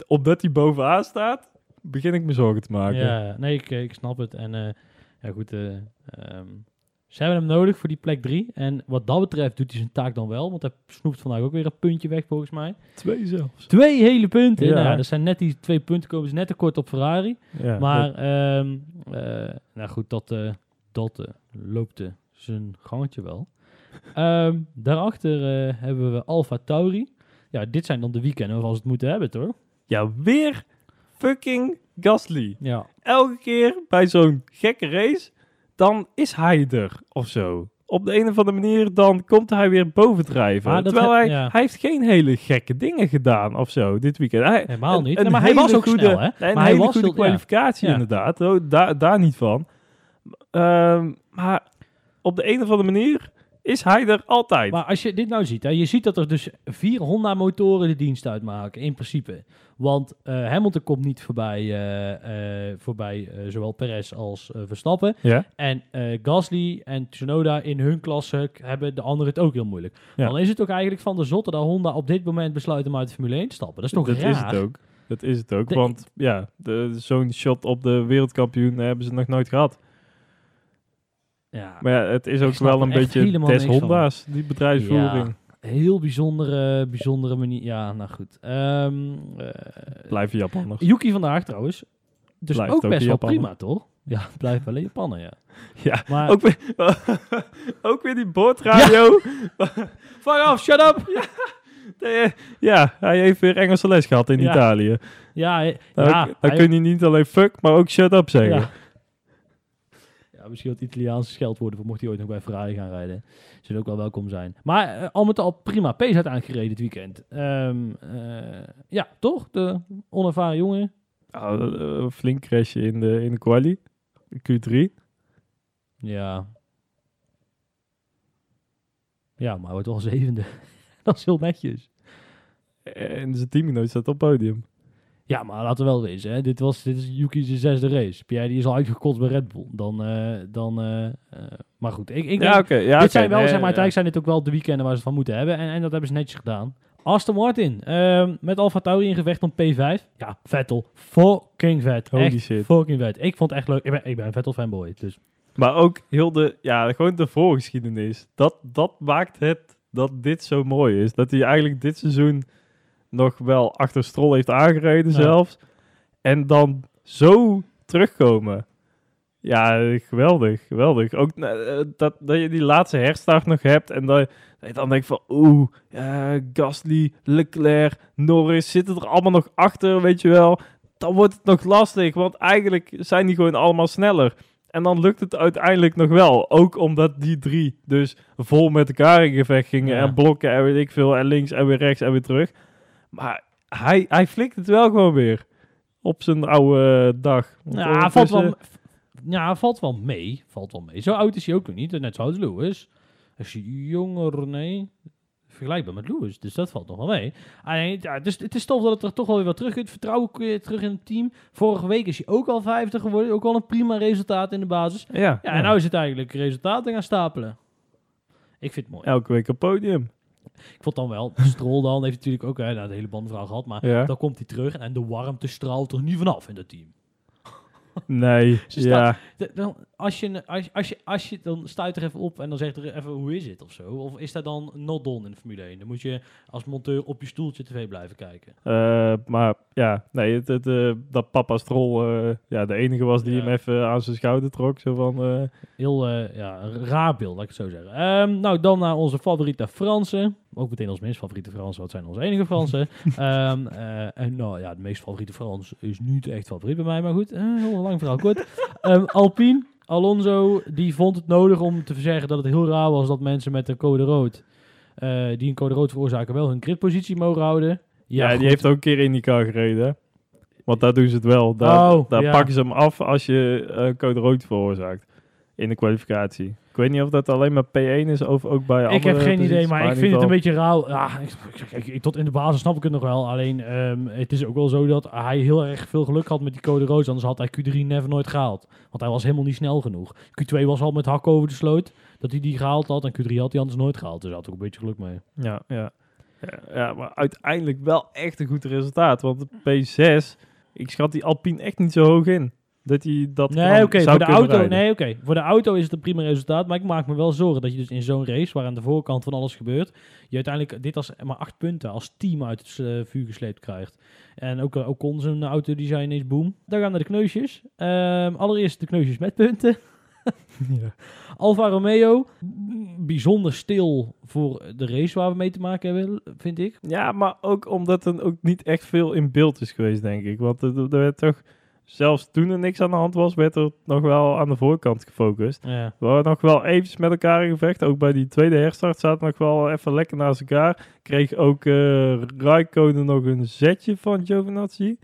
omdat hij bovenaan staat, begin ik me zorgen te maken. Ja, nee, ik, ik snap het. En eh, ja, goed, eh, ehm, ze hebben hem nodig voor die plek drie. En wat dat betreft doet hij zijn taak dan wel, want hij snoept vandaag ook weer een puntje weg volgens mij. Twee zelfs. Twee hele punten. Ja. Nou, dat zijn net die twee punten komen ze net tekort op Ferrari. Ja, Maar, ehm, eh, nou goed, dat, eh, dat eh, loopt zijn gangetje wel. *laughs* Ehm, daarachter eh, hebben we Alfa Tauri. Ja, dit zijn dan de weekenden waarvan ze het moeten hebben, toch? Ja, weer fucking Gasly. Ja. Elke keer bij zo'n gekke race, dan is hij er of zo. Op de een of andere manier, dan komt hij weer bovendrijven. Dat Terwijl hij, ja. hij heeft geen hele gekke dingen gedaan of zo dit weekend. Hij, Helemaal niet. Een, Nee, maar hij was ook goede, snel, hè? Een Maar hij was goede kwalificatie Ja. inderdaad. Oh, daar, daar niet van. Ehm, maar op de een of andere manier is hij er altijd. Maar als je dit nou ziet, hè, je ziet dat er dus vier Honda-motoren de dienst uitmaken, in principe. Want eh, Hamilton komt niet voorbij, eh, eh, voorbij zowel Perez als Verstappen. ja? En Gasly en Tsunoda in hun klasse hebben de anderen het ook heel moeilijk. Ja. Dan is het ook eigenlijk van de zotte dat Honda op dit moment besluit om uit de Formule 1 te stappen. Dat is toch dat raar? is het ook. Dat is het ook, De- want ja, zo'n shot op de wereldkampioen hebben ze nog nooit gehad. Ja, Maar ja, het is ook wel een beetje des van. Honda's, die bedrijfsvoering. heel bijzondere, bijzondere manier. Ja, nou goed. Ehm eh, Blijven Japanners. Yuki vandaag trouwens. Dus Blijft ook ook best wel prima, toch? Ja, *laughs* blijft wel een Japaner, ja. *laughs* Ja, Maar, ook weer, *laughs* ook weer die boordradio. fuck off, shut up! Nee, ja, hij heeft weer Engelse les gehad in Ja. Italië. Ja, hij- Nou, ja, dan hij- kun je niet alleen fuck, maar ook shut up zeggen. Misschien wat Italiaanse scheldwoorden voor mocht hij ooit nog bij Ferrari gaan rijden. Zullen ook wel welkom zijn. Maar eh, al met al prima. P is uiteindelijk gereden dit weekend. Ehm, eh, ja, toch? De onervaren jongen. Ja, eh, flink crashje in de, in de quali. Q3. Ja. Ja, maar hij wordt wel zevende. *laughs* Dat is heel netjes. En zijn teamgenoot staat op podium. Ja, maar laten we wel wezen. Hè. Dit, was, dit is Yuki's zesde race. Pierre die is al uitgekotst bij Red Bull. Dan, eh, dan, eh, eh, maar goed, ik, ik Ja, denk, oké. ja, dit zijn wel, nee, zeg maar, uiteindelijk zijn dit ook wel de weekenden waar ze van moeten hebben. En, en dat hebben ze netjes gedaan. Aston Martin, ehm, met Alfa Tauri in gevecht om P5. Ja, Vettel, fucking vet. Holy echt shit. fucking vet. Ik vond het echt leuk. Ik ben, ik ben een Vettel fanboy, dus... Maar ook heel de, ja, gewoon de voorgeschiedenis. Dat, dat maakt het dat dit zo mooi is. Dat hij eigenlijk dit seizoen nog wel achter Stroll heeft aangereden Ja. zelfs. En dan zo terugkomen. Ja, geweldig, geweldig. Ook eh, dat, dat je die laatste herstart nog hebt en dat, dat je dan denkt van oeh, eh, Gasly, Leclerc, Norris zitten er allemaal nog achter, weet je wel. Dan wordt het nog lastig, want eigenlijk zijn die gewoon allemaal sneller. En dan lukt het uiteindelijk nog wel. Ook omdat die drie dus vol met elkaar in gevecht gingen. Ja. En blokken en weet ik veel. En links en weer rechts en weer terug. Maar hij, hij flikt het wel gewoon weer. Op zijn oude dag. Ja, valt wel, ja, valt wel mee. Valt wel mee. Zo oud is hij ook nog niet. Net zo oud als Lewis. Is hij jonger? Nee. Vergelijkbaar met Lewis. Dus dat valt nog wel mee. Alleen, ja, dus het is tof dat het er toch wel weer wat terug Het vertrouwen weer terug in het team. Vorige week is hij ook al vijfde geworden. Ook al een prima resultaat in de basis. Ja, Ja, en nou is het eigenlijk resultaten gaan stapelen. Ik vind het mooi. elke week een podium. Ik vond dan wel, Stroll dan heeft natuurlijk ook hè, nou, de hele bandvraag gehad. Maar Ja. dan komt hij terug en de warmte straalt er nu vanaf in dat team. Nee, Ze ja. Dan, als, je, als, als, je, als je dan stuit er even op en dan zegt er even hoe is het of zo. Of is dat dan not done in de Formule 1? Dan moet je als monteur op je stoeltje tv blijven kijken. Eh, maar ja, nee, het, het, eh, dat papa Strol eh, ja, de enige was die Ja. hem even aan zijn schouder trok. Zo van, Heel ja, raar beeld, laat ik het zo zeggen. Ehm, nou, dan naar onze favoriete Fransen. Ook meteen als meest favoriete Fransen. Wat zijn onze enige Fransen? *laughs* Ehm, eh, en nou ja, de meest favoriete Frans is niet echt favoriet bij mij. Maar goed, heel lang verhaal kort. Ehm, Alpine, Alonso, die vond het nodig om te zeggen dat het heel raar was dat mensen met een code rood, eh, die een code rood veroorzaken, wel hun gridpositie mogen houden. ja, die heeft ook een keer IndyCar gereden. hè. Want daar doen ze het wel. Daar, Oh, daar ja. pakken ze hem af als je eh code rood veroorzaakt. In de kwalificatie. Ik weet niet of dat alleen maar P1 is of ook bij Ik andere heb geen idee, maar ik in vind het een beetje rauw. Ja, ik, ik- ik- tot in de basis snap ik het nog wel. Alleen, ehm, het is ook wel zo dat hij heel erg veel geluk had met die code rood. Anders had hij Q3 never nooit gehaald. Want hij was helemaal niet snel genoeg. Q2 was al met hak over de sloot dat hij die gehaald had. En Q3 had hij anders nooit gehaald. Dus hij had ook een beetje geluk mee. Ja, ja. ja, ja, maar uiteindelijk wel echt een goed resultaat. Want de P6, ik schat die Alpine echt niet zo hoog in. Dat hij dat Nee, oké. zou voor de auto, rijden. nee, oké. Voor de auto is het een prima resultaat. Maar ik maak me wel zorgen dat je dus in zo'n race, waar aan de voorkant van alles gebeurt, je uiteindelijk dit als maar acht punten als team uit het eh, vuur gesleept krijgt. En ook, ook kon zijn auto, die ineens boom. Dan gaan we naar de kneusjes. Ehm, allereerst de kneusjes met punten. *laughs* Ja. Alfa Romeo, bijzonder stil voor de race waar we mee te maken hebben, vind ik. Ja, maar ook omdat er ook niet echt veel in beeld is geweest, denk ik. Want er werd toch, zelfs toen er niks aan de hand was, werd er nog wel aan de voorkant gefocust. Ja. We waren nog wel eventjes met elkaar in gevecht. Ook bij die tweede herstart zaten nog wel even lekker naast elkaar. Kreeg ook eh Raikkonen nog een zetje van Giovinazzi.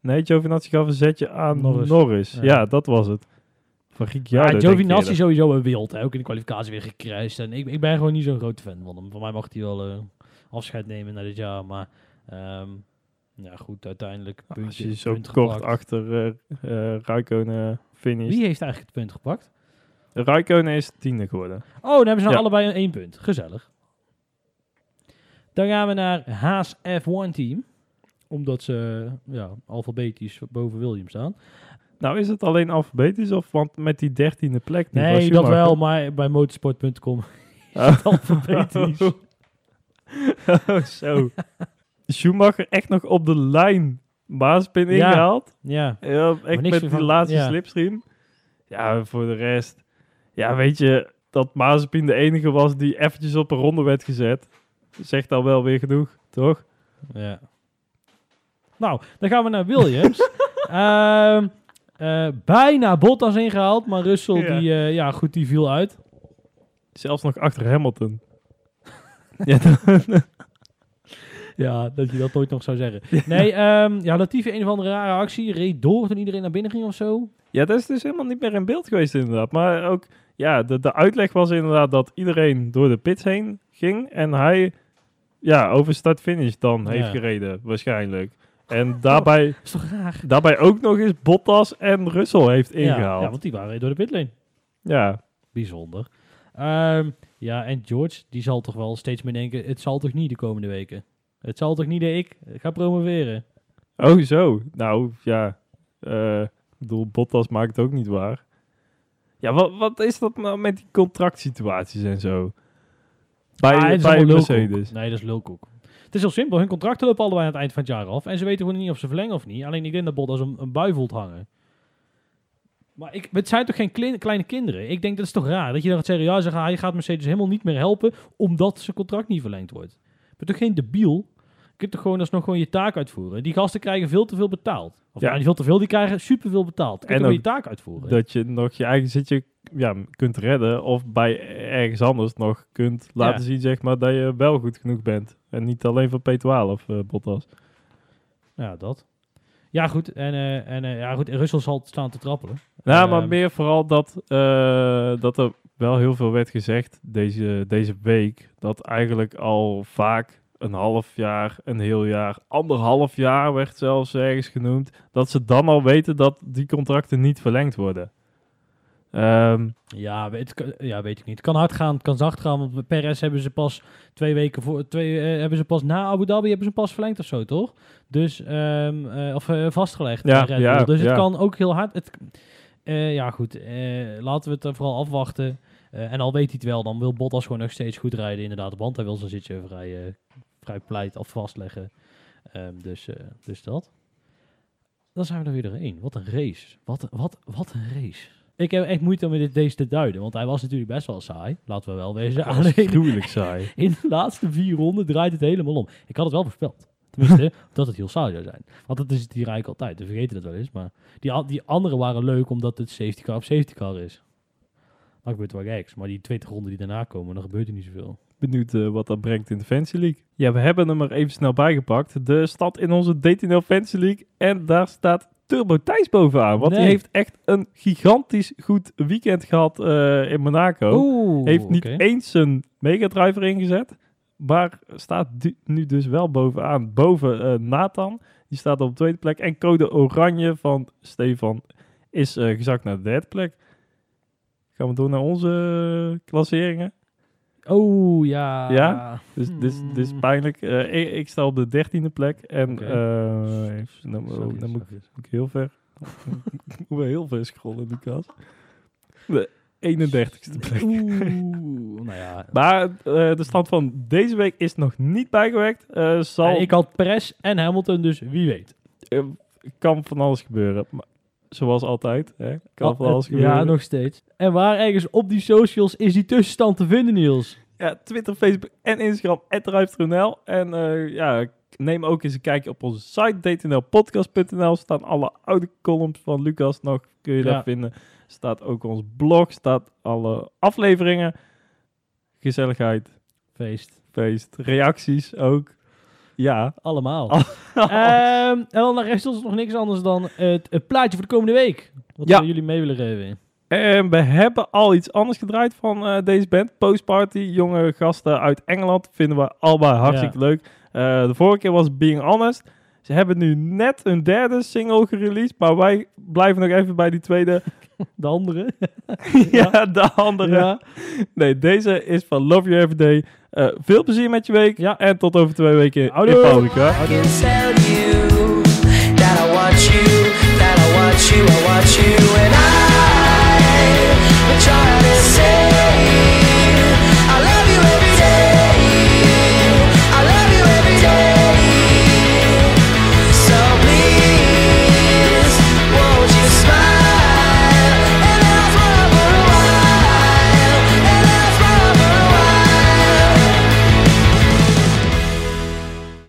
Nee, Giovinazzi gaf een zetje aan Norris. Norris. Ja. Ja. dat was het. Van Ricciardo. Ja, Giovinazzi sowieso een wild. Hè? Ook in de kwalificatie weer gekruist. En ik, ik ben gewoon niet zo'n grote fan van hem. Voor mij mag hij wel eh, afscheid nemen na dit jaar. Maar ehm, ja, goed, uiteindelijk Als puntje, je zo punt kort gepakt. achter Raikkonen finish. Wie heeft eigenlijk het punt gepakt? Raikkonen is tiende geworden. Oh, dan hebben ze nou Ja. allebei een één punt. Gezellig. Dan gaan we naar Haas F1 team. Omdat ze ja, alfabetisch boven Williams staan. Nou is het alleen alfabetisch of want met die dertiende plek van Nee, dat wel. Maar bij motorsport.com Oh. alfabetisch. *laughs* Oh, zo. *laughs* Schumacher echt nog op de lijn Maaspin Ja. ingehaald. Ja, Ja, echt met die van- laatste ja. slipstream. Ja, voor de rest. Ja, weet je, dat Mazepin de enige was die eventjes op een ronde werd gezet. Zegt al wel weer genoeg, toch? Ja. Nou, dan gaan we naar Williams. *laughs* Ehm, eh, bijna Bottas ingehaald, maar Russell, Ja. Die, eh, ja, goed, die viel uit. Zelfs nog achter Hamilton. *laughs* ja, *laughs* Ja, dat je dat nooit nog zou zeggen. Nee, ehm ja, Latifi een of andere rare actie. Reed door toen iedereen naar binnen ging of zo. ja, dat is dus helemaal niet meer in beeld geweest inderdaad. Maar ook, ja, de, de uitleg was inderdaad dat iedereen door de pits heen ging. En hij, ja, over start-finish dan Ja. heeft gereden, waarschijnlijk. En daarbij, *laughs* is toch raar? daarbij ook nog eens Bottas en Russell heeft ingehaald. ja, want die waren door de pitlane. ja. Bijzonder. Ehm, ja, en George, die zal toch wel steeds meer denken, het zal toch niet de komende weken? Het zal toch niet dat ik ga promoveren? Oh, zo. Nou, ja. eh, ik bedoel, Bottas maakt het ook niet waar. Ja, wat, wat is dat nou met die contractsituaties en zo? Bij, Ah, bij. Mercedes. Nee, dat is lulkoek. Het is heel simpel. Hun contracten lopen allebei aan het eind van het jaar af. En ze weten gewoon niet of ze verlengen of niet. Alleen ik denk dat Bottas een, een bui voelt hangen. Maar ik, het zijn toch geen kleine, kleine kinderen? Ik denk dat is toch raar. Dat je dan gaat zeggen, ja, ze gaan, je gaat Mercedes helemaal niet meer helpen. Omdat zijn contract niet verlengd wordt. Bent toch geen debiel? Je kunt toch gewoon alsnog gewoon je taak uitvoeren. Die gasten krijgen veel te veel betaald. Of Ja. niet veel te veel, die krijgen superveel betaald. Je kunt En je taak uitvoeren. Dat je nog je eigen zitje ja, kunt redden. Of bij ergens anders nog kunt laten zien, zeg maar, dat je wel goed genoeg bent. En niet alleen voor P12, eh Bottas. Ja, dat. Ja, goed. En, eh, en eh, ja, goed. En Russell zal staan te trappelen. Nou, maar Ehm, meer vooral dat, eh, dat er wel heel veel werd gezegd deze, deze week. Dat eigenlijk al vaak een half jaar, een heel jaar, anderhalf jaar werd zelfs ergens genoemd. Dat ze dan al weten dat die contracten niet verlengd worden. Ehm, Ja, weet, ja, weet ik niet. Het kan hard gaan, het kan zacht gaan. Want Perez hebben ze pas twee weken voor. Twee, eh, hebben ze pas na Abu Dhabi hebben ze pas verlengd of zo, toch? Dus, ehm, eh, of eh, vastgelegd. Ja, ja, dus ja. het kan ook heel hard. Het, ja, goed. laten we het vooral afwachten. En al weet hij het wel, dan wil Bottas gewoon nog steeds goed rijden. Inderdaad, want hij wil zijn zitje vrij, vrij pleit of vastleggen. Ehm, dus, eh, dus dat. Dan zijn we er weer doorheen. Wat een race. Wat, wat, wat een race. Ik heb echt moeite om dit, deze te duiden, want hij was natuurlijk best wel saai. Laten we wel wezen. gruwelijk saai. *laughs* in de laatste vier ronden draait het helemaal om. Ik had het wel voorspeld. Tenminste, *laughs* dat het heel saai zou zijn. Want dat is het hier eigenlijk altijd. We vergeten dat wel eens. Maar die, die andere waren leuk omdat het safety car op safety car is. Dan gebeurt er wel geks. Maar die 20 ronden die daarna komen, dan gebeurt er niet zoveel. Benieuwd eh, wat dat brengt in de Fantasy League. Ja, we hebben hem er even snel bijgepakt. De stad in onze DTNL Fantasy League. En daar staat Turbo Thijs bovenaan. Want Nee. die heeft echt een gigantisch goed weekend gehad eh, in Monaco. Oeh, heeft niet oké. eens een megadriver ingezet. Maar staat nu dus wel bovenaan. Boven eh, Nathan. Die staat op de tweede plek. En code oranje van Stefan is gezakt naar de derde plek. Gaan we door naar onze klasseringen. Oh, ja. Ja? Dus dit is, dit is Hmm. pijnlijk. Eh, ik, ik sta op de dertiende plek. En eh, even- dan, Zachtjes, dan moet, ik- moet ik heel ver. *laughs* ik moet heel ver scrollen, Lucas. De 31ste plek. Oeh, nou ja. *laughs* Maar eh, de stand van deze week is nog niet bijgewerkt. Zal, En ik had Perez en Hamilton, dus wie weet. kan van alles gebeuren. Maar, zoals altijd. Hè? Kan Oh, van alles gebeuren. Ja, nog steeds. En waar ergens op die socials is die tussenstand te vinden, Niels? Ja, Twitter, Facebook en Instagram, @ruimte.nl. En eh, ja, neem ook eens een kijkje op onze site, dtnlpodcast.nl. Staan alle oude columns van Lucas nog, kun je Ja. daar vinden. Staat ook ons blog, staat alle afleveringen. Gezelligheid, Feest. feest, reacties ook. Ja. Allemaal. *laughs* Ehm, en dan rest ons nog niks anders dan het, het plaatje voor de komende week. Wat Ja. we jullie mee willen geven. En we hebben al iets anders gedraaid van eh, deze band. Postparty, jonge gasten uit Engeland. Vinden we allebei hartstikke leuk. Eh, de vorige keer was Being Honest. Ze hebben nu net een derde single gereleased. Maar wij blijven nog even bij die tweede. *laughs* De andere. *laughs* ja, de andere. Ja. Nee, deze is van Love You Everyday. Eh veel plezier met je week. Ja. En tot over twee weken in Houdoe. I can